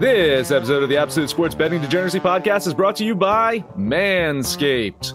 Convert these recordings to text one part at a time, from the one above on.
This episode of the Absolute Sports Betting Degeneracy Podcast is brought to you by Manscaped.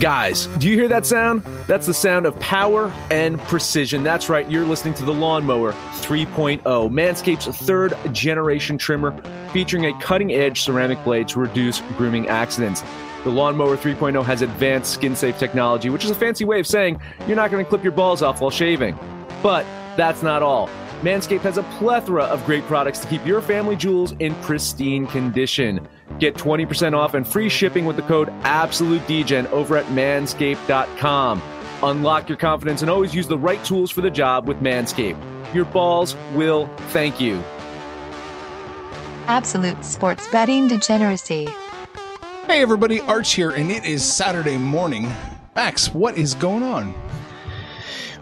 Guys, do you hear that sound? That's the sound of power and precision. That's right, you're listening to the Lawnmower 3.0, Manscaped's third generation trimmer featuring a cutting edge ceramic blade to reduce grooming accidents. The Lawnmower 3.0 has advanced skin safe technology, which is a fancy way of saying you're not going to clip your balls off while shaving. But that's not all. Manscaped has a plethora of great products to keep your family jewels in pristine condition. Get 20% off and free shipping with the code AbsoluteDGen over at manscaped.com. Unlock your confidence and always use the right tools for the job with Manscaped. Your balls will thank you. Absolute sports betting degeneracy. Hey everybody, Arch here, and it is Saturday morning. Max, what is going on?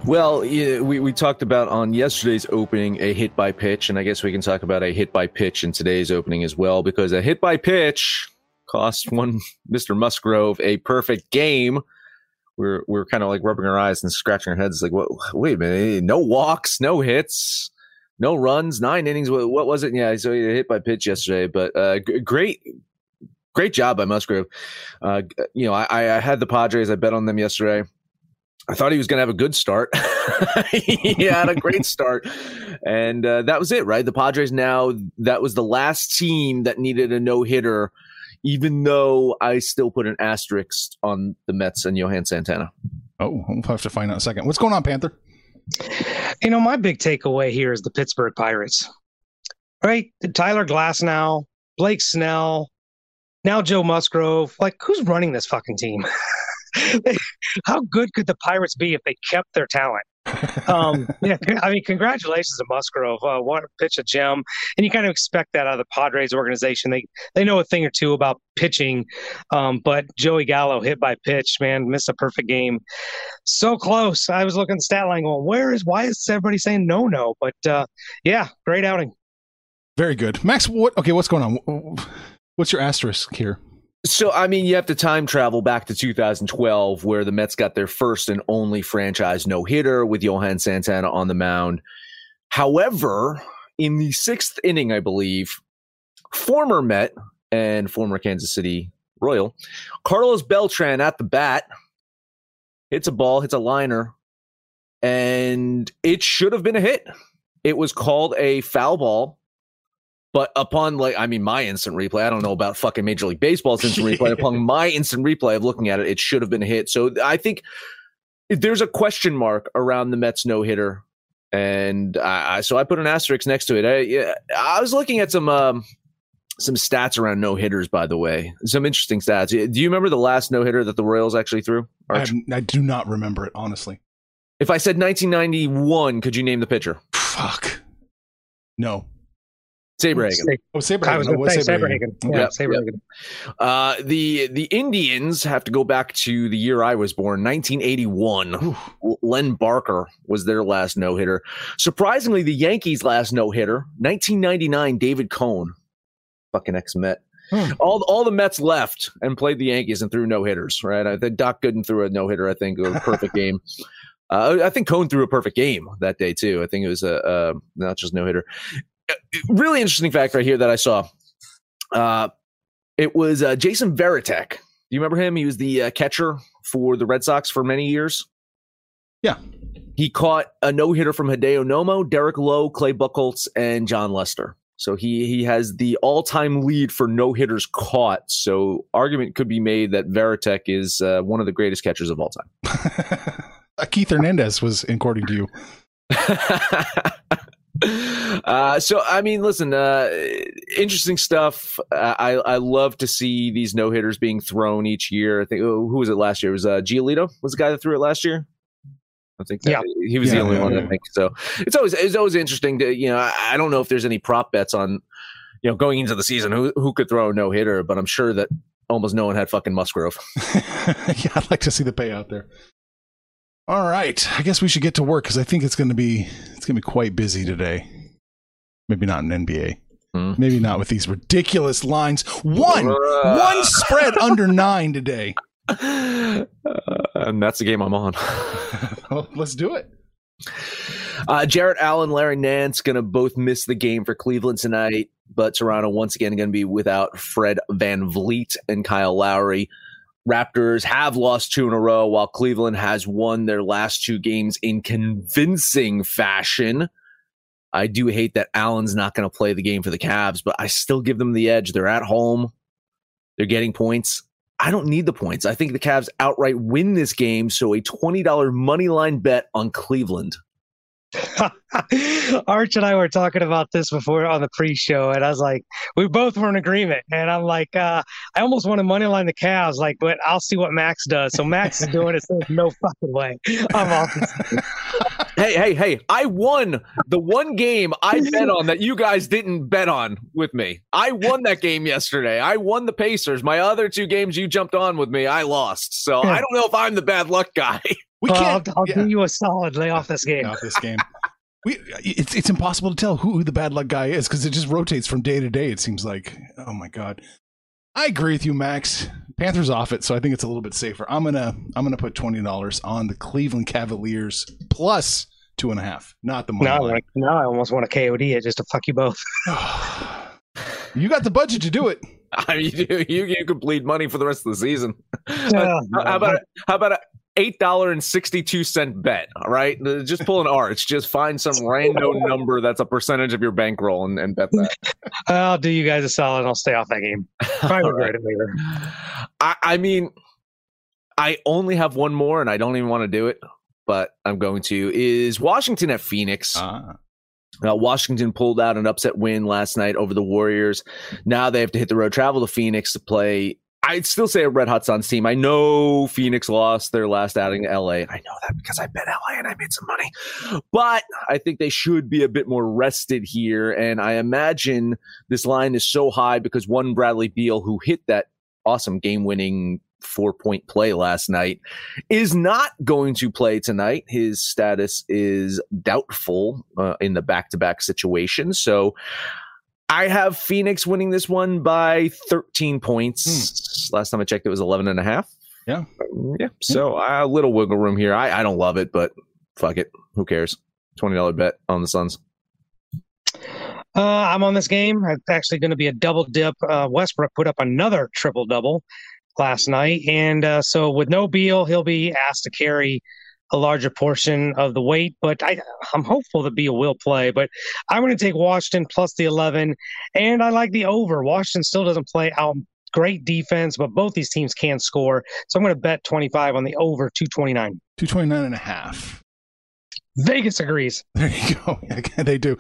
Well, we, we talked about on yesterday's opening a hit by pitch, and I guess we can talk about a hit by pitch in today's opening as well, because a hit by pitch cost one Mr. Musgrove a perfect game. We're we're kind of like rubbing our eyes and scratching our heads, like, what? Wait a minute, no walks, no hits, no runs, nine innings. What, what was it? Yeah, so he hit by pitch yesterday, but uh, g- great, great job by Musgrove. Uh, you know, I, I had the Padres. I bet on them yesterday. I thought he was going to have a good start. he had a great start. And uh, that was it, right? The Padres now, that was the last team that needed a no hitter, even though I still put an asterisk on the Mets and Johan Santana. Oh, we'll have to find out in a second. What's going on, Panther? You know, my big takeaway here is the Pittsburgh Pirates. Right? Tyler Glasnow, Blake Snell, now Joe Musgrove. Like, who's running this fucking team? How good could the Pirates be if they kept their talent? um, yeah, I mean, congratulations to Musgrove. Uh, what a pitch a gem, and you kind of expect that out of the Padres organization. They they know a thing or two about pitching, um, but Joey Gallo hit by pitch, man, missed a perfect game. So close. I was looking at the stat line, going, "Where is? Why is everybody saying no, no?" But uh, yeah, great outing. Very good, Max. What? Okay, what's going on? What's your asterisk here? So, I mean, you have to time travel back to 2012, where the Mets got their first and only franchise no hitter with Johan Santana on the mound. However, in the sixth inning, I believe, former Met and former Kansas City Royal, Carlos Beltran at the bat hits a ball, hits a liner, and it should have been a hit. It was called a foul ball but upon like, I mean, my instant replay, I don't know about fucking Major League Baseball's instant replay. upon my instant replay of looking at it, it should have been a hit. So I think there's a question mark around the Mets no hitter, and I, so I put an asterisk next to it. I, I was looking at some um, some stats around no hitters, by the way, some interesting stats. Do you remember the last no hitter that the Royals actually threw? I, I do not remember it honestly. If I said 1991, could you name the pitcher? Fuck. No. Saberhagen. Oh, Saberhagen. I was going Saberhagen. Yeah, Yep, Saberhagen. Uh, the the Indians have to go back to the year I was born, 1981. L- Len Barker was their last no hitter. Surprisingly, the Yankees' last no hitter, 1999. David Cone, fucking ex Met. Hmm. All all the Mets left and played the Yankees and threw no hitters. Right? I think Doc Gooden threw a no hitter. I think a perfect game. Uh, I think Cone threw a perfect game that day too. I think it was a uh, not just no hitter really interesting fact right here that I saw. Uh, it was uh, Jason Varitek. Do you remember him? He was the uh, catcher for the Red Sox for many years. Yeah. He caught a no hitter from Hideo Nomo, Derek Lowe, Clay Buchholz, and Jon Lester. So he he has the all time lead for no hitters caught. So argument could be made that Varitek is uh, one of the greatest catchers of all time. Keith Hernandez was according to you. uh, so I mean, listen, uh, interesting stuff. Uh, I I love to see these no hitters being thrown each year. I think who was it last year? It was uh, Giolito was the guy that threw it last year. I think that, Yeah. he was Yeah, the only yeah, one. yeah. I think so. It's always it's always interesting to you know. I, I don't know if there's any prop bets on you know going into the season who who could throw a no hitter, but I'm sure that almost no one had fucking Musgrove. yeah, I'd like to see the payout there. All right, I guess we should get to work because I think it's going to be it's going to be quite busy today. Maybe not in NBA. Hmm. Maybe not with these ridiculous lines. One, one spread under nine today. Uh, and that's the game I'm on. well, let's do it. Uh, Jarrett Allen, Larry Nance going to both miss the game for Cleveland tonight. but Toronto once again going to be without Fred VanVleet and Kyle Lowry. Raptors have lost two in a row, while Cleveland has won their last two games in convincing fashion. I do hate that Allen's not going to play the game for the Cavs, but I still give them the edge. They're at home, they're getting points. I don't need the points. I think the Cavs outright win this game. So a $20 money line bet on Cleveland. Arch and I were talking about this before on the pre-show, and I was like, we both were in agreement. And I'm like, uh, I almost want to moneyline the Cavs, like, but I'll see what Max does. So Max is doing it. So no fucking way. I'm off. hey, hey, hey! I won the one game I bet on that you guys didn't bet on with me. I won that game yesterday. I won the Pacers. My other two games you jumped on with me, I lost. So I don't know if I'm the bad luck guy. We Well, can't. I'll, I'll yeah, give you a solid lay off this game. off this game. We, it's it's impossible to tell who the bad luck guy is because it just rotates from day to day. It seems like. Oh my god. I agree with you, Max. Panthers off it, so I think it's a little bit safer. I'm gonna I'm gonna put twenty dollars on the Cleveland Cavaliers plus two and a half, not the money Now, I line. now I almost want a KOD it just to fuck you both. you got the budget to do it. I mean, you, you you could bleed money for the rest of the season. Yeah, how about a, how about a eight dollar and sixty two cent bet? All right, just pull an arch. Just find some random number that's a percentage of your bankroll and, and bet that. I'll do you guys a solid. and I'll stay off that game. Probably All right. regret it later. I, I mean, I only have one more, and I don't even want to do it, but I'm going to. Is Washington at Phoenix? Ah. Uh, Washington pulled out an upset win last night over the Warriors. Now they have to hit the road, travel to Phoenix to play. I'd still say a Red Hot Suns team. I know Phoenix lost their last outing to LA. I know that because I bet LA and I made some money. But I think they should be a bit more rested here. And I imagine this line is so high because one Bradley Beal, who hit that awesome game winning four point play last night, is not going to play tonight. His status is doubtful uh, in the back to back situation. So I have Phoenix winning this one by 13 points. Last time I checked, it was 11 and a half. Yeah. Um, yeah. So a little wiggle room here. I, I don't love it, but fuck it. Who cares? $20 bet on the Suns. Uh, I'm on this game. It's actually going to be a double dip. Uh, Westbrook put up another triple double last night, and uh, so with no Beal, he'll be asked to carry a larger portion of the weight. But I, I'm hopeful that Beal will play. But I'm going to take Washington plus the 11, and I like the over. Washington still doesn't play out great defense, but both these teams can score. So I'm going to bet 25 on the over 229. 229 and a half. Vegas agrees. There you go. they do.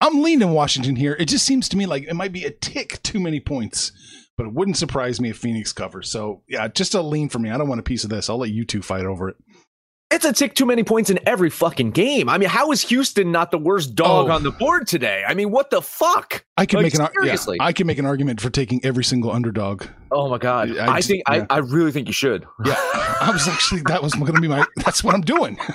I'm leaning Washington here. It just seems to me like it might be a tick too many points, but it wouldn't surprise me if Phoenix covers. So, yeah, just a lean for me. I don't want a piece of this. I'll let you two fight over it. It's a tick too many points in every fucking game. I mean, how is Houston not the worst dog Oh. on the board today? I mean, what the fuck? I can Like, make an ar- yeah, seriously. I can make an argument for taking every single underdog. Oh my god! I I, think yeah. I, I really think you should. Yeah, I was actually that was going to be my. That's what I'm doing.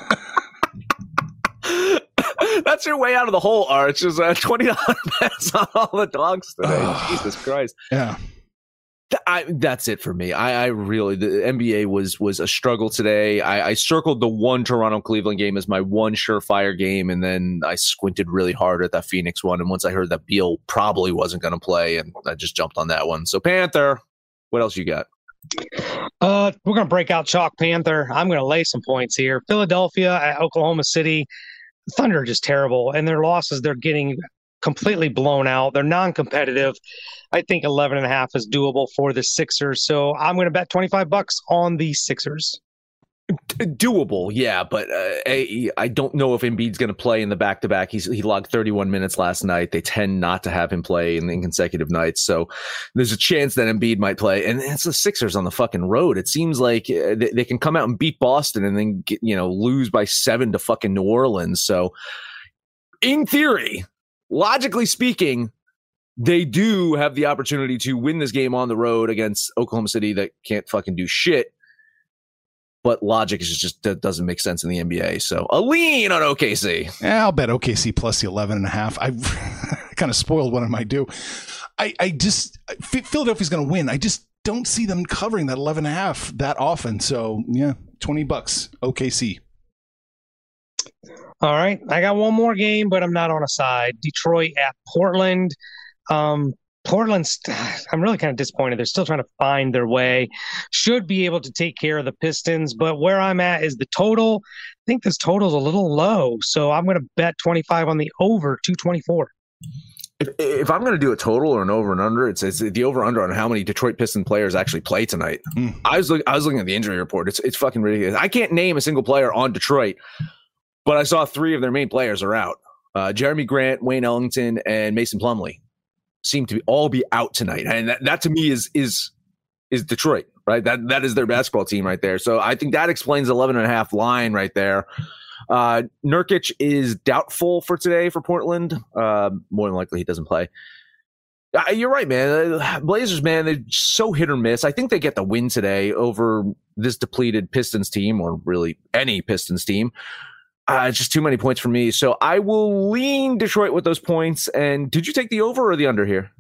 That's your way out of the hole, Arch. Is uh, twenty dollars bets on all the dogs today. Jesus Christ! Yeah, I, that's it for me. I, I really the NBA was was a struggle today. I, I circled the one Toronto Cleveland game as my one surefire game, and then I squinted really hard at that Phoenix one. And once I heard that Beal probably wasn't going to play, and I just jumped on that one. So Panther, what else you got? Uh, we're going to break out Chalk Panther. I'm going to lay some points here. Philadelphia at Oklahoma City. Thunder are just terrible, and their losses they're getting completely blown out. They're non-competitive. I think 11 and a half is doable for the Sixers. So I'm going to bet 25 bucks on the Sixers. doable, yeah, but uh, I, don't know if Embiid's going to play in the back to back. He's he logged 31 minutes last night. They tend not to have him play in, in consecutive nights, so there's a chance that Embiid might play. And it's the Sixers on the fucking road. It seems like uh, they, they can come out and beat Boston and then get, you know lose by seven to fucking New Orleans. So, in theory, logically speaking. They do have the opportunity to win this game on the road against Oklahoma City that can't fucking do shit but logic is just that doesn't make sense in the NBA. So a lean on OKC. yeah. I'll bet OKC plus the 11 and a half. I kind of spoiled what I might do. I I just Philadelphia's going to win. I just don't see them covering that 11 and a half that often. So yeah, 20 bucks OKC. All right, I got one more game, but I'm not on a side. Detroit at Portland. Um, Portland's, I'm really kind of disappointed. They're still trying to find their way. Should be able to take care of the Pistons, but where I'm at is the total. I think this total's a little low, so I'm going to bet 25 on the over 224. If, if I'm going to do a total or an over and under, it's, it's the over under on how many Detroit Piston players actually play tonight. Mm. I was look, I was looking at the injury report. It's it's fucking ridiculous. I can't name a single player on Detroit, but I saw three of their main players are out. Uh, Jerami Grant, Wayne Ellington, and Mason Plumlee seem to be, all be out tonight, and that, that to me is is is Detroit, right? That that is their basketball team right there. So I think that explains the 11 and a half line right there. Uh, Nurkic is doubtful for today for Portland. Uh, more than likely, he doesn't play. Uh, you're right, man. Uh, Blazers, man, they're so hit or miss. I think they get the win today over this depleted Pistons team, or really any Pistons team. Uh, just too many points for me. So I will lean Detroit with those points. And did you take the over or the under here?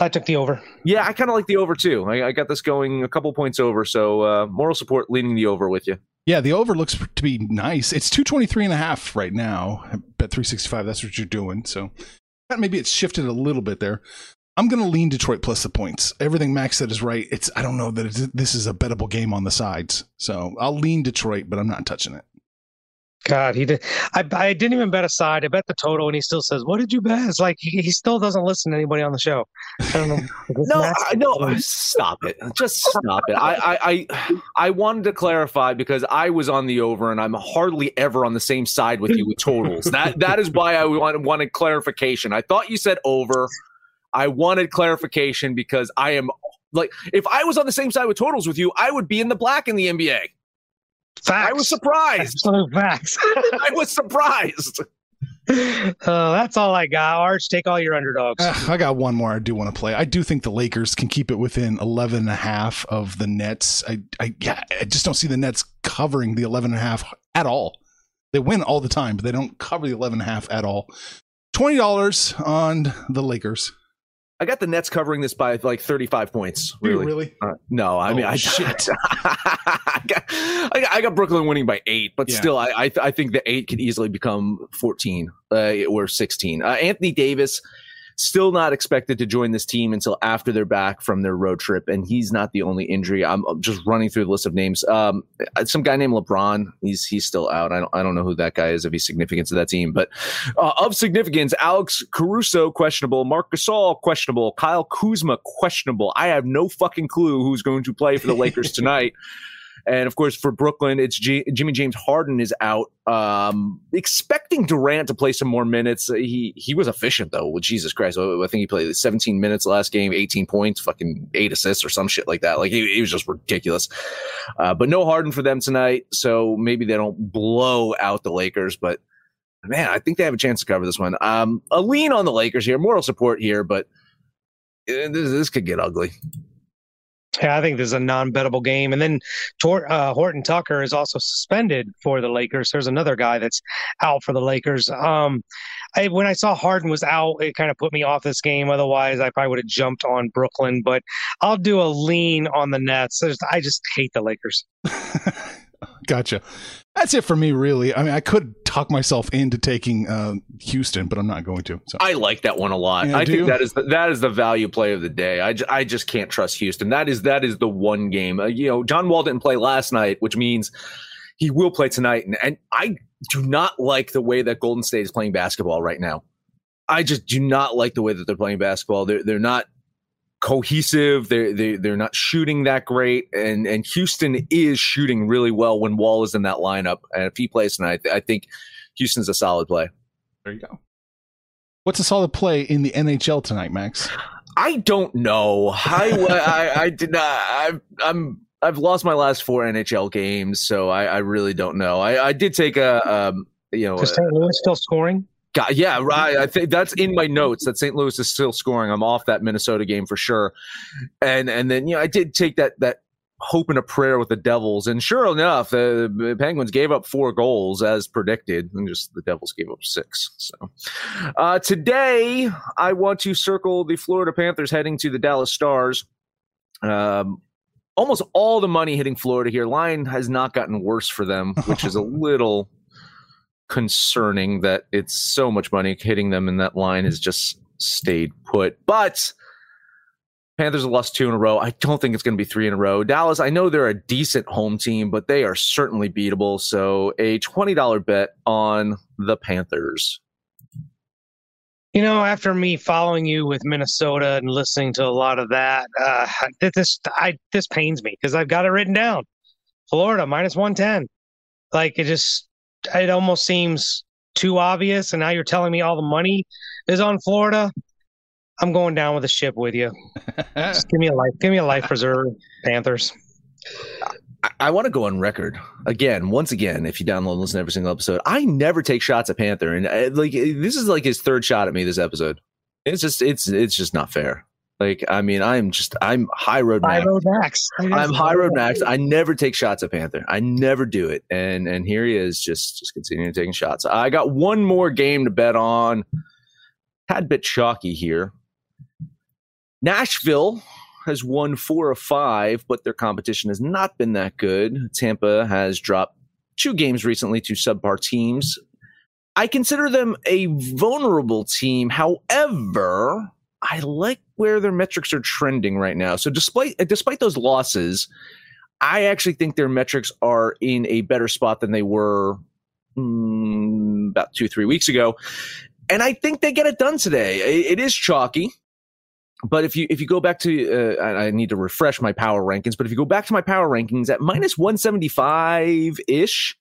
I took the over. Yeah, I kind of like the over too. I, I, got this going a couple points over. So uh, moral support leaning the over with you. Yeah, the over looks to be nice. It's 223 and a half right now. I bet 365. That's what you're doing. So maybe it's shifted a little bit there. I'm going to lean Detroit plus the points. Everything Max said is right. It's I don't know that this is a bettable game on the sides. So I'll lean Detroit, but I'm not touching it. God, he did. I, I didn't even bet a side. I bet the total, and he still says, "What did you bet?" It's like he, he still doesn't listen to anybody on the show. I don't know. no, I, no, stop it. Just stop it. I, I, I, I wanted to clarify because I was on the over, and I'm hardly ever on the same side with you with totals. that that is why I wanted, wanted clarification. I thought you said over. I wanted clarification because I am like, if I was on the same side with totals with you, I would be in the black in the NBA. Facts. I was surprised. Absolute facts. I was surprised. Uh, that's all I got. Arch, take all your underdogs. Uh, I got one more I do want to play. I do think the Lakers can keep it within 11 and a half of the Nets. I, I, yeah, I just don't see the Nets covering the 11 and a half at all. They win all the time, but they don't cover the 11 and a half at all. $20 on the Lakers. I got the Nets covering this by like 35 points. Really? really? Uh, no, I oh, mean, I shit. I, got, I, got, I got Brooklyn winning by eight, but yeah. still, I I, th- I, think the eight could easily become 14 uh, or 16. Uh, Anthony Davis still not expected to join this team until after they're back from their road trip. And he's not the only injury. I'm just running through the list of names. Um, some guy named LeBron, he's he's still out. I don't I don't know who that guy is if he's significant to that team. But uh, of significance, Alex Caruso questionable, Marc Gasol questionable, Kyle Kuzma questionable. I have no fucking clue who's going to play for the Lakers tonight. And of course, for Brooklyn, it's G- Jimmy James Harden is out. Um, expecting Durant to play some more minutes. He he was efficient though. With Jesus Christ, I think he played 17 minutes last game, 18 points, fucking eight assists or some shit like that. Like he, he was just ridiculous. Uh, but no Harden for them tonight, so maybe they don't blow out the Lakers. But man, I think they have a chance to cover this one. Um, a lean on the Lakers here, moral support here, but uh, this, this could get ugly. Yeah, I think this is a non-bettable game. And then Tor- uh, Horton Tucker is also suspended for the Lakers. There's another guy that's out for the Lakers. Um, I, when I saw Harden was out, it kind of put me off this game. Otherwise, I probably would have jumped on Brooklyn. But I'll do a lean on the Nets. There's, I just hate the Lakers. gotcha. That's it for me, really. I mean, I could talk myself into taking uh, Houston, but I'm not going to. So I like that one a lot. Yeah, I think that is the, that is the value play of the day. I, j- I just can't trust Houston. That is that is the one game. Uh, you know, John Wall didn't play last night, which means he will play tonight. And, and I do not like the way that Golden State is playing basketball right now. I just do not like the way that they're playing basketball. They're they're not cohesive. They're they, they're not shooting that great, and and Houston is shooting really well when Wall is in that lineup. And if he plays tonight, I think Houston's a solid play. There you go. What's a solid play in the NHL tonight, Max? I don't know. I I, I did not. I, I'm I've lost my last four NHL games, so I, I really don't know. I, I did take a um, you know. Is St. Louis still scoring? God, yeah, right. I think that's in my notes that St. Louis is still scoring. I'm off that Minnesota game for sure. And and then you know I did take that that hope and a prayer with the Devils, and sure enough, the Penguins gave up four goals as predicted, and just the Devils gave up six. So uh, today I want to circle the Florida Panthers heading to the Dallas Stars. Um, almost all the money hitting Florida here. Line has not gotten worse for them, which is a little concerning that it's so much money hitting them and that line is just stayed put. But Panthers have lost two in a row. I don't think it's going to be three in a row. Dallas, I know they're a decent home team, but they are certainly beatable. So a $20 bet on the Panthers. You know, after me following you with Minnesota and listening to a lot of that, uh, this I this pains me because I've got it written down. Florida minus one ten, like it just it almost seems too obvious. And now you're telling me all the money is on Florida. I'm going down with the ship with you. Just give me a life, give me a life preserver, Panthers. I, I want to go on record again, once again. If you download and listen to every single episode, I never take shots at Panther, and uh, like this is like his third shot at me this episode. It's just it's it's just not fair. Like I mean, I'm just I'm high road High max. road max. I'm high road max. I never take shots at Panther. I never do it, and and here he is, just just continuing taking shots. I got one more game to bet on. Tad bit chalky here. Nashville has won four of five, but their competition has not been that good. Tampa has dropped two games recently to subpar teams. I consider them a vulnerable team. However, I like where their metrics are trending right now. So despite despite those losses, I actually think their metrics are in a better spot than they were mm, about two three weeks ago, and I think they get it done today. It- it is chalky but if you if you go back to uh, I I need to refresh my power rankings, but if you go back to my power rankings at minus 175 ish,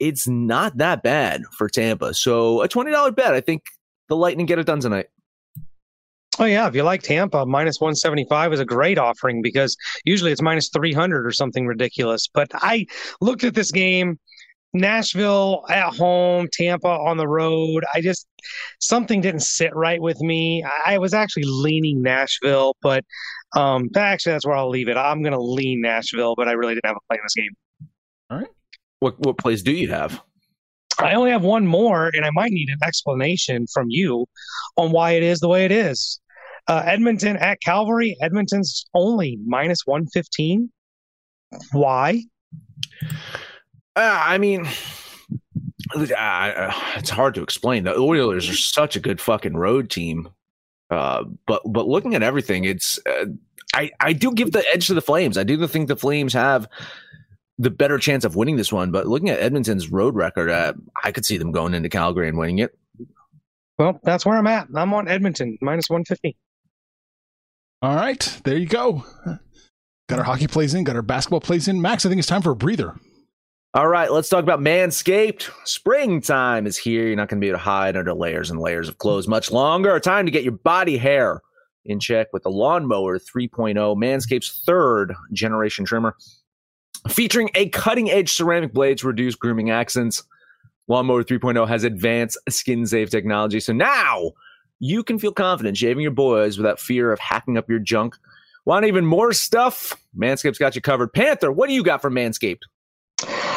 it's not that bad for Tampa. So a $20 bet. I think the Lightning get it done tonight. Oh yeah, if you like Tampa, minus one seventy five is a great offering because usually it's minus three hundred or something ridiculous. But I looked at this game, Nashville at home, Tampa on the road. I just something didn't sit right with me. I I was actually leaning Nashville, but um, actually that's where I'll leave it. I'm going to lean Nashville, but I really didn't have a play in this game. All right. What what plays do you have? I only have one more, and I might need an explanation from you on why it is the way it is. Uh, Edmonton at Calgary. Edmonton's only minus 115. Why? Uh, I mean, uh, it's hard to explain. The Oilers are such a good fucking road team. Uh, but but looking at everything, it's uh, I I do give the edge to the Flames. I do think the Flames have the better chance of winning this one. But looking at Edmonton's road record, uh, I could see them going into Calgary and winning it. Well, that's where I'm at. I'm on Edmonton, minus 150. All right, there you go. Got our hockey plays in, got our basketball plays in. Max, I think it's time for a breather. All right, let's talk about Manscaped. Springtime is here. You're not going to be able to hide under layers and layers of clothes much longer. Time to get your body hair in check with the Lawnmower 3.0, Manscaped's third generation trimmer, featuring a cutting edge ceramic blade to reduce grooming accidents. Lawnmower 3.0 has advanced skin safe technology. So now you can feel confident shaving your boys without fear of hacking up your junk. Want even more stuff? Manscaped's got you covered. Panther, what do you got for Manscaped?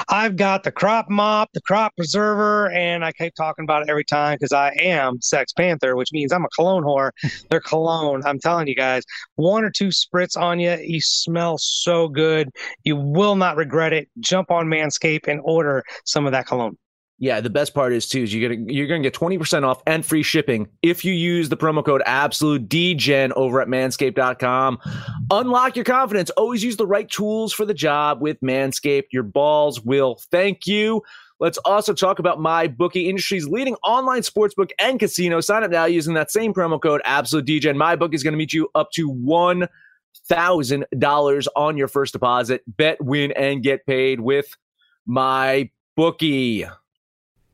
I've got the crop mop, the crop preserver, and I keep talking about it every time because I am Sex Panther, which means I'm a cologne whore. They're cologne. I'm telling you guys, one or two spritz on you, you smell so good. You will not regret it. Jump on Manscaped and order some of that cologne. Yeah, the best part is too is you're gonna you're gonna get twenty percent off and free shipping if you use the promo code Absolute DGen over at Manscaped.com. Unlock your confidence. Always use the right tools for the job with Manscaped. Your balls will thank you. Let's also talk about my bookie industry's leading online sportsbook and casino. Sign up now using that same promo code Absolute DGen. My book is to meet you up to one thousand dollars on your first deposit. Bet, win, and get paid with my bookie.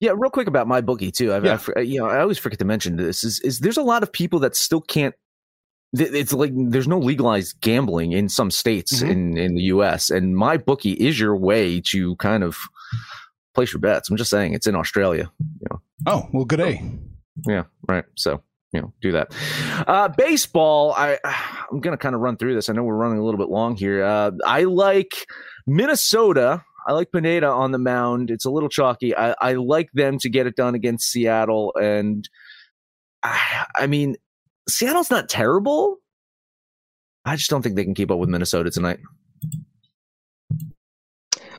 Yeah, real quick about my bookie too. I, Yeah. I, you know, I always forget to mention this. Is is there's a lot of people that still can't. It's like there's no legalized gambling in some states Mhm. in in the U.S. and my bookie is your way to kind of place your bets. I'm just saying, it's in Australia. You know. Oh, well, good day. Yeah, right. So you know, do that. Uh, baseball. I I'm gonna kind of run through this. I know we're running a little bit long here. Uh, I like Minnesota. I like Pineda on the mound. It's a little chalky. I, I like them to get it done against Seattle, and I, I mean, Seattle's not terrible. I just don't think they can keep up with Minnesota tonight.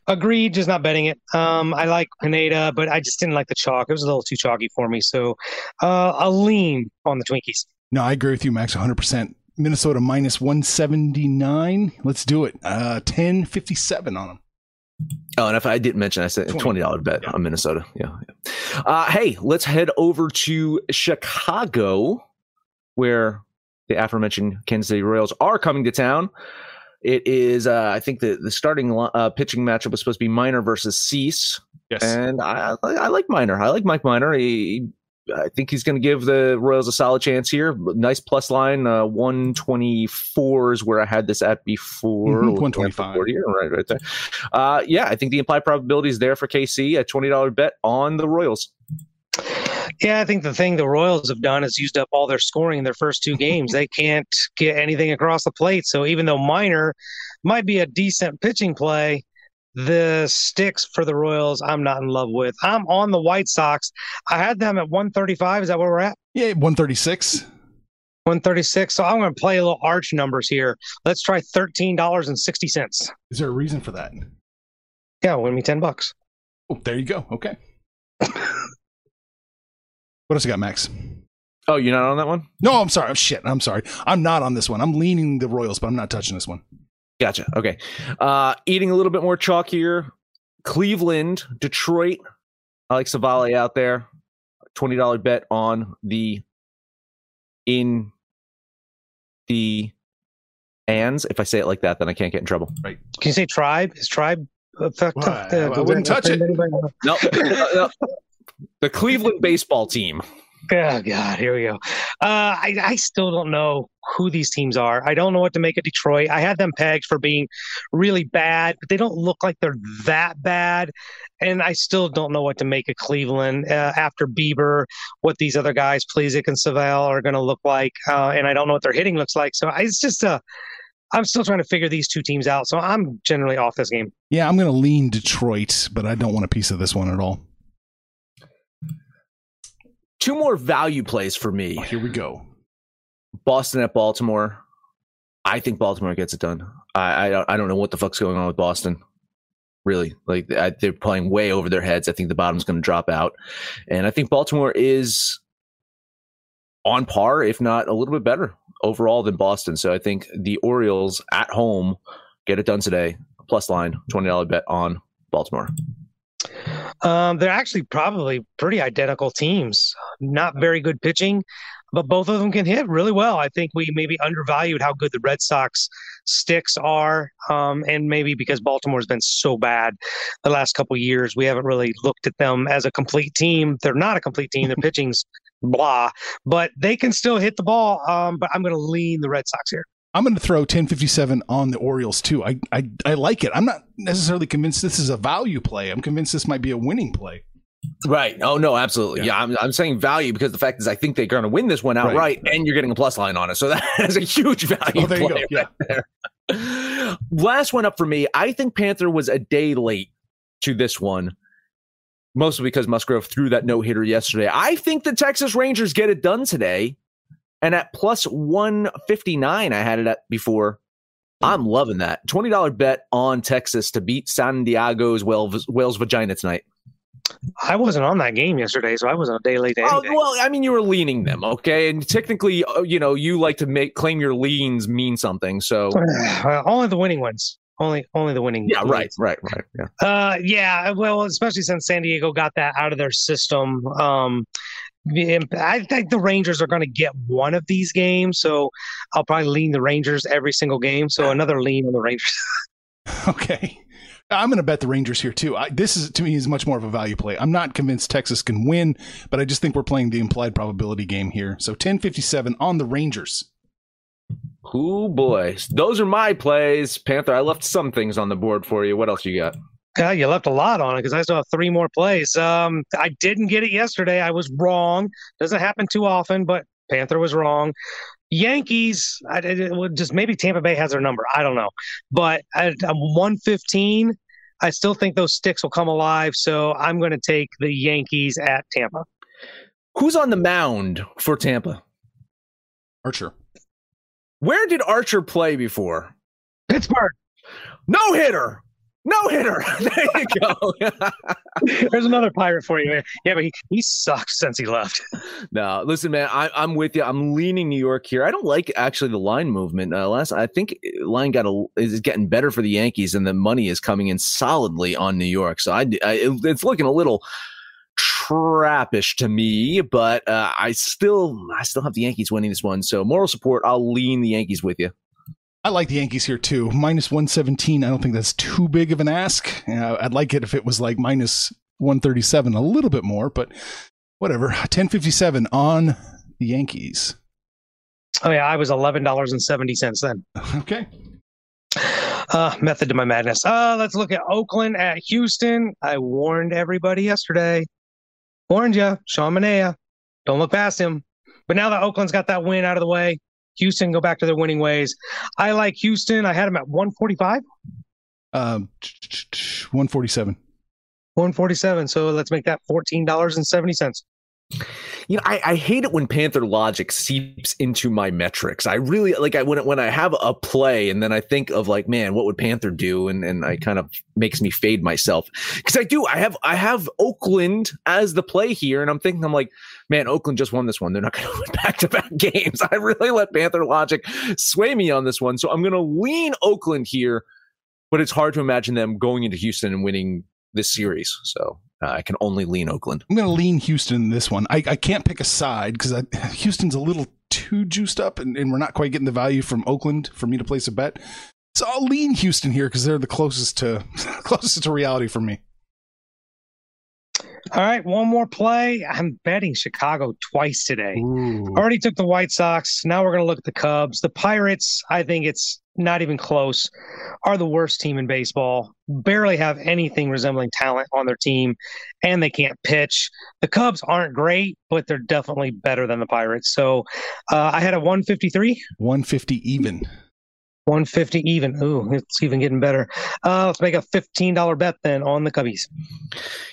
Agreed, just not betting it. Um, I like Pineda, but I just didn't like the chalk. It was a little too chalky for me. So uh, I'll lean on the Twinkies. No, I agree with you, Max, 100%. Minnesota minus 179. Let's do it. Uh, 1057 on them. Oh, and if I didn't mention, I said Twenty. dollar bet Yeah. on Minnesota. Yeah. yeah. Uh, hey, let's head over to Chicago, where the aforementioned Kansas City Royals are coming to town. It is, uh, I think, the the starting uh, pitching matchup was supposed to be Minor versus Cease, Yes. and I, I I like Minor. I like Mike Minor. He, I think he's going to give the Royals a solid chance here. Nice plus line, uh, one twenty four is where I had this at before. Mhm, Looking 125. board here, right, right there. Uh, yeah, I think the implied probability is there for KC. A twenty dollar bet on the Royals. Yeah, I think the thing the Royals have done is used up all their scoring in their first two games. they can't get anything across the plate. So even though Minor might be a decent pitching play, the sticks for the Royals, I'm not in love with. I'm on the White Sox. I had them at 135. Is that where we're at? yeah, 136. 136. So I'm going to play a little arch numbers here. Let's try $13.60. Is there a reason for that? Yeah, win me 10 bucks. Oh, there you go. Okay. what else you got, Max? Oh, you're not on that one? No, I'm sorry. Oh, shit. I'm sorry. I'm not on this one. I'm leaning the Royals, but I'm not touching this one. Gotcha. Okay. Uh, eating a little bit more chalk here. Cleveland, Detroit. I like Civale out there. Twenty dollar bet on the in the ands. If I say it like that, then I can't get in trouble. Right. Can you say tribe? Is tribe effective? Well, I- I wouldn't touch it. No, no. the Cleveland baseball team. Oh God, here we go. Uh, I I still don't know who these teams are. I don't know what to make of Detroit. I had them pegged for being really bad, but they don't look like they're that bad. And I still don't know what to make of Cleveland uh, after Bieber. What these other guys, Plesac and Civale, are going to look like, uh, and I don't know what their hitting looks like. So I, it's just uh, I'm still trying to figure these two teams out. So I'm generally off this game. Yeah, I'm going to lean Detroit, but I don't want a piece of this one at all. Two more value plays for me. Oh, here we go. Boston at Baltimore. I think Baltimore gets it done. I I don't, I don't know what the fuck's going on with Boston. Really, like I, they're playing way over their heads. I think the bottom's going to drop out, and I think Baltimore is on par, if not a little bit better overall than Boston. So I think the Orioles at home get it done today. Plus line twenty dollar bet on Baltimore. Um, they're actually probably pretty identical teams. Not very good pitching, but both of them can hit really well. I think we maybe undervalued how good the Red Sox sticks are, um, and maybe because Baltimore's been so bad the last couple of years, we haven't really looked at them as a complete team. They're not a complete team. Their pitching's blah, but they can still hit the ball. Um, but I'm going to lean the Red Sox here. I'm going to throw 1057 on the Orioles too. I, I I like it. I'm not necessarily convinced this is a value play. I'm convinced this might be a winning play. Right. Oh no, absolutely. Yeah, Yeah. I'm, I'm saying value because the fact is I think they're going to win this one outright, Right. and you're getting a plus line on it. So that is a huge value Oh, there you play go. Yeah. right there. Last one up for me. I think Panther was a day late to this one, mostly because Musgrove threw that no hitter yesterday. I think the Texas Rangers get it done today, and at plus one fifty nine, I had it at before. I'm loving that twenty dollar bet on Texas to beat San Diego's Wales, Wales Vagina tonight. I wasn't on that game yesterday, so I wasn't a day late to Oh, well, I mean, you were leaning them, okay, and technically, uh, you know, you like to make claim your leans mean something. So, Well, only the winning ones. Only only the winning. yeah, right, leads. right, right. Yeah. Uh, yeah. Well, especially since San Diego got that out of their system. Um, I think the Rangers are going to get one of these games, so I'll probably lean the Rangers every single game. So another lean on the Rangers. Okay. I'm going to bet the Rangers here too. I, this is to me is much more of a value play. I'm not convinced Texas can win, but I just think we're playing the implied probability game here. So 1057 on the Rangers. Who boy, those are my plays, Panther. I left some things on the board for you. What else you got? God, you left a lot on it because I still have three more plays. Um, I didn't get it yesterday. I was wrong. Doesn't happen too often, but Panther was wrong. Yankees, I, it, it would just maybe Tampa Bay has their number. I don't know, but at um, 115, I still think those sticks will come alive. So I'm going to take the Yankees at Tampa. Who's on the mound for Tampa? Archer. Where did Archer play before? Pittsburgh. No hitter. No hitter. there you go. There's another pirate for you. Yeah, but he, he sucks since he left. No, listen, man, I, I'm with you. I'm leaning New York here. I don't like actually the line movement. Uh, last, I think line got a is getting better for the Yankees, and the money is coming in solidly on New York. So I, I it- it's looking a little trappish to me, but uh, I still I still have the Yankees winning this one. So moral support, I'll lean the Yankees with you. I like the Yankees here too. Minus 117. I don't think that's too big of an ask. I'd like it if it was like minus 137, a little bit more, but whatever. 1057 on the Yankees. Oh yeah, I was eleven dollars and seventy cents then. Okay. Uh, method to my madness. Uh, let's look at Oakland at Houston. I warned everybody yesterday. Warned you, Sean Manaea. Don't look past him. But now that Oakland's got that win out of the way, Houston go back to their winning ways. I like Houston. I had them at 145, Um, 147. 147. So let's make that $14.70. You know, I, I hate it when Panther logic seeps into my metrics. I really like I when when I have a play and then I think of like, man, what would Panther do? And and I mm-hmm. kind of makes me fade myself because I do. I have I have Oakland as the play here, and I'm thinking I'm like, man, Oakland just won this one. They're not going to win back to back games. I really let Panther logic sway me on this one, so I'm going to lean Oakland here. But it's hard to imagine them going into Houston and winning this series. So uh, I can only lean Oakland. I'm going to lean Houston in this one. I, I can't pick a side because Houston's a little too juiced up and, and we're not quite getting the value from Oakland for me to place a bet. So I'll lean Houston here because they're the closest to closest to reality for me. All right, one more play. I'm betting Chicago twice today. Ooh. Already took the White Sox. Now we're going to look at the Cubs. The Pirates, I think it's not even close, are the worst team in baseball. Barely have anything resembling talent on their team, and they can't pitch. The Cubs aren't great, but they're definitely better than the Pirates. So uh, I had a 153, 150 even. 150 even. Ooh, it's even getting better. Uh, let's make a $15 bet then on the Cubbies.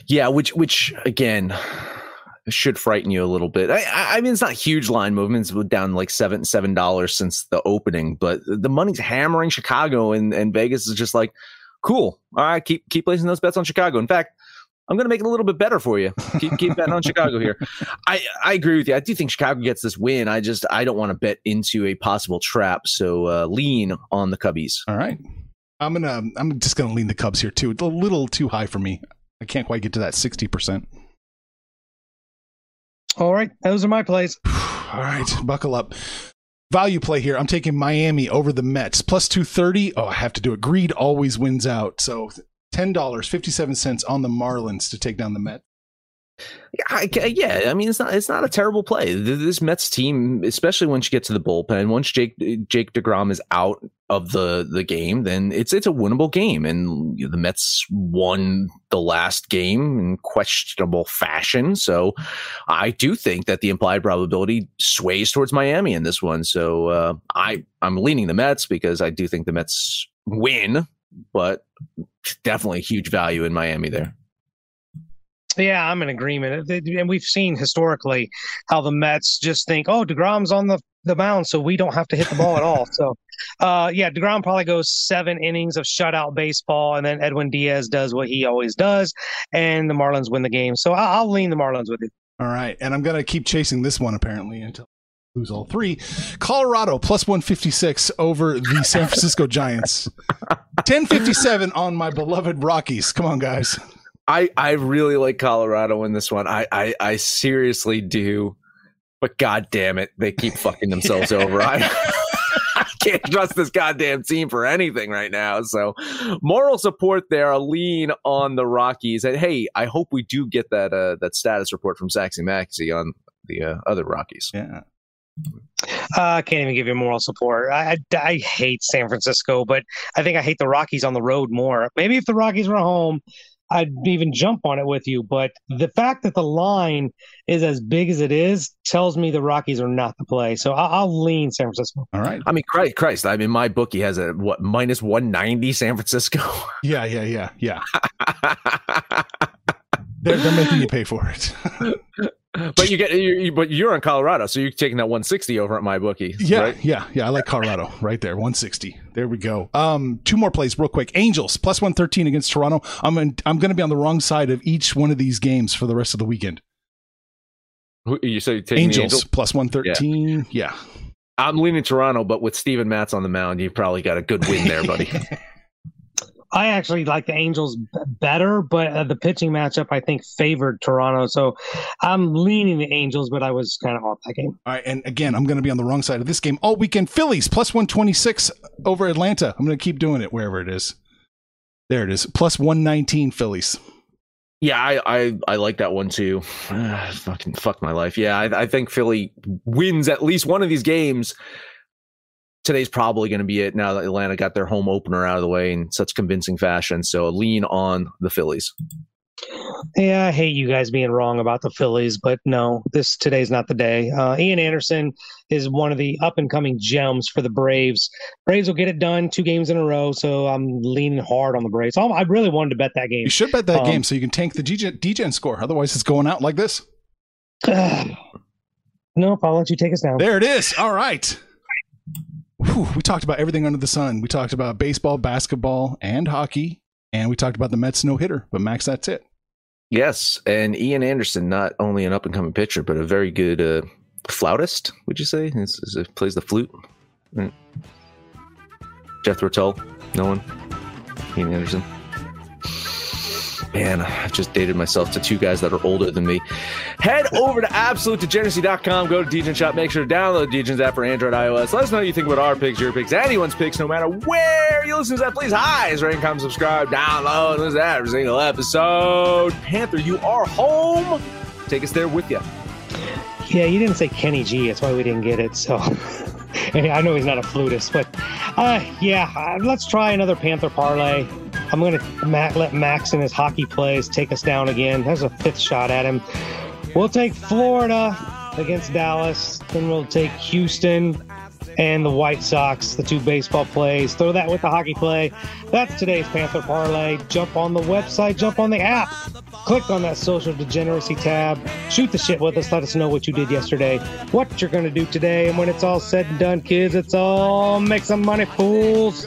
Yeah, which which again should frighten you a little bit. I, I mean, it's not huge line movements, but down like seven seven dollars since the opening, but the money's hammering Chicago, and and Vegas is just like, cool. All right, keep keep placing those bets on Chicago. In fact. I'm going to make it a little bit better for you. Keep keep betting on Chicago here. I I agree with you. I do think Chicago gets this win. I just I don't want to bet into a possible trap. So uh, lean on the Cubbies. All right. I'm gonna I'm just gonna lean the Cubs here too. It's a little too high for me. I can't quite get to that 60%. All right, those are my plays. All right, buckle up. Value play here. I'm taking Miami over the Mets. Plus 230. Oh, I have to do it. Greed always wins out. So $10, 57 cents on the Marlins to take down the Mets. I, yeah, I mean it's not it's not a terrible play. This Mets team, especially once you get to the bullpen, once Jake Jake Degrom is out of the the game, then it's it's a winnable game, and the Mets won the last game in questionable fashion. So I do think that the implied probability sways towards Miami in this one. So uh, I I'm leaning the Mets because I do think the Mets win, but definitely huge value in Miami there. Yeah, I'm in agreement. And we've seen historically how the Mets just think, oh, DeGrom's on the, the mound, so we don't have to hit the ball at all. So, uh, yeah, DeGrom probably goes seven innings of shutout baseball, and then Edwin Diaz does what he always does, and the Marlins win the game. So I'll, I'll lean the Marlins with you. All right. And I'm going to keep chasing this one apparently until lose all three. Colorado plus 156 over the San Francisco Giants. 1057 on my beloved Rockies. Come on, guys. I I really like Colorado in this one. I I, I seriously do, but god damn it, they keep fucking themselves over. I, I can't trust this goddamn team for anything right now. So, moral support there, a lean on the Rockies. And hey, I hope we do get that uh, that status report from Saxy Maxey on the uh, other Rockies. Yeah. Uh, I can't even give you moral support. I, I, I hate San Francisco, but I think I hate the Rockies on the road more. Maybe if the Rockies were home, I'd even jump on it with you. But the fact that the line is as big as it is tells me the Rockies are not the play. So I'll, I'll lean San Francisco. All right. I mean, Christ, Christ. I mean, my bookie has a what minus one ninety San Francisco. Yeah, yeah, yeah, yeah. they're, they're making you pay for it. but you get, you, but you're in Colorado, so you're taking that 160 over at my bookie. Yeah, right? yeah, yeah. I like Colorado right there, 160. There we go. Um, two more plays real quick. Angels plus 113 against Toronto. I'm in, I'm going to be on the wrong side of each one of these games for the rest of the weekend. Who, you say taking Angels, Angels plus 113. Yeah. yeah. I'm leaning Toronto, but with Steven Matz on the mound, you've probably got a good win there, buddy. I actually like the Angels better, but uh, the pitching matchup I think favored Toronto. So I'm leaning the Angels, but I was kind of off that game. All right, and again, I'm going to be on the wrong side of this game all weekend. Phillies plus 126 over Atlanta. I'm going to keep doing it wherever it is. There it is, plus 119 Phillies. Yeah, I, I, I like that one too. fucking fuck my life. Yeah, I, I think Philly wins at least one of these games today's probably going to be it now that Atlanta got their home opener out of the way in such convincing fashion. So lean on the Phillies. Yeah, I hate you guys being wrong about the Phillies, but no, this today's not the day. Uh, Ian Anderson is one of the up and coming gems for the Braves. Braves will get it done two games in a row, so I'm leaning hard on the Braves. So I really wanted to bet that game. You should bet that um, game so you can tank the Degen score. Otherwise, it's going out like this. nope, I'll let you take us down. There it is. All right whew, we talked about everything under the sun. We talked about baseball, basketball, and hockey, and we talked about the Mets no hitter. But Max, that's it. Yes, and Ian Anderson, not only an up and coming pitcher, but a very good uh, flautist. Would you say? He's, he's, he plays the flute. Right. Jethro Tull, no one. Ian Anderson man, I've just dated myself to two guys that are older than me. Head over to absolutedegeneracy.com, go to Degen Shop, make sure to download Degen's app for Android, iOS. Let us know what you think about our picks, your picks, anyone's picks, no matter where you listen to that. Please, highs, rate, comment, subscribe, download, listen to every single episode. Panther, you are home. Take us there with you. Yeah, you didn't say Kenny G. That's why we didn't get it. So. I know he's not a flutist, but uh, yeah, uh, let's try another Panther parlay. I'm going to let Max and his hockey plays take us down again. There's a fifth shot at him. We'll take Florida against Dallas. Then we'll take Houston and the White Sox, the two baseball plays. Throw that with the hockey play. That's today's Panther Parlay. Jump on the website, jump on the app. Click on that social degeneracy tab. Shoot the shit with us. Let us know what you did yesterday, what you're going to do today. And when it's all said and done, kids, it's all make some money, fools.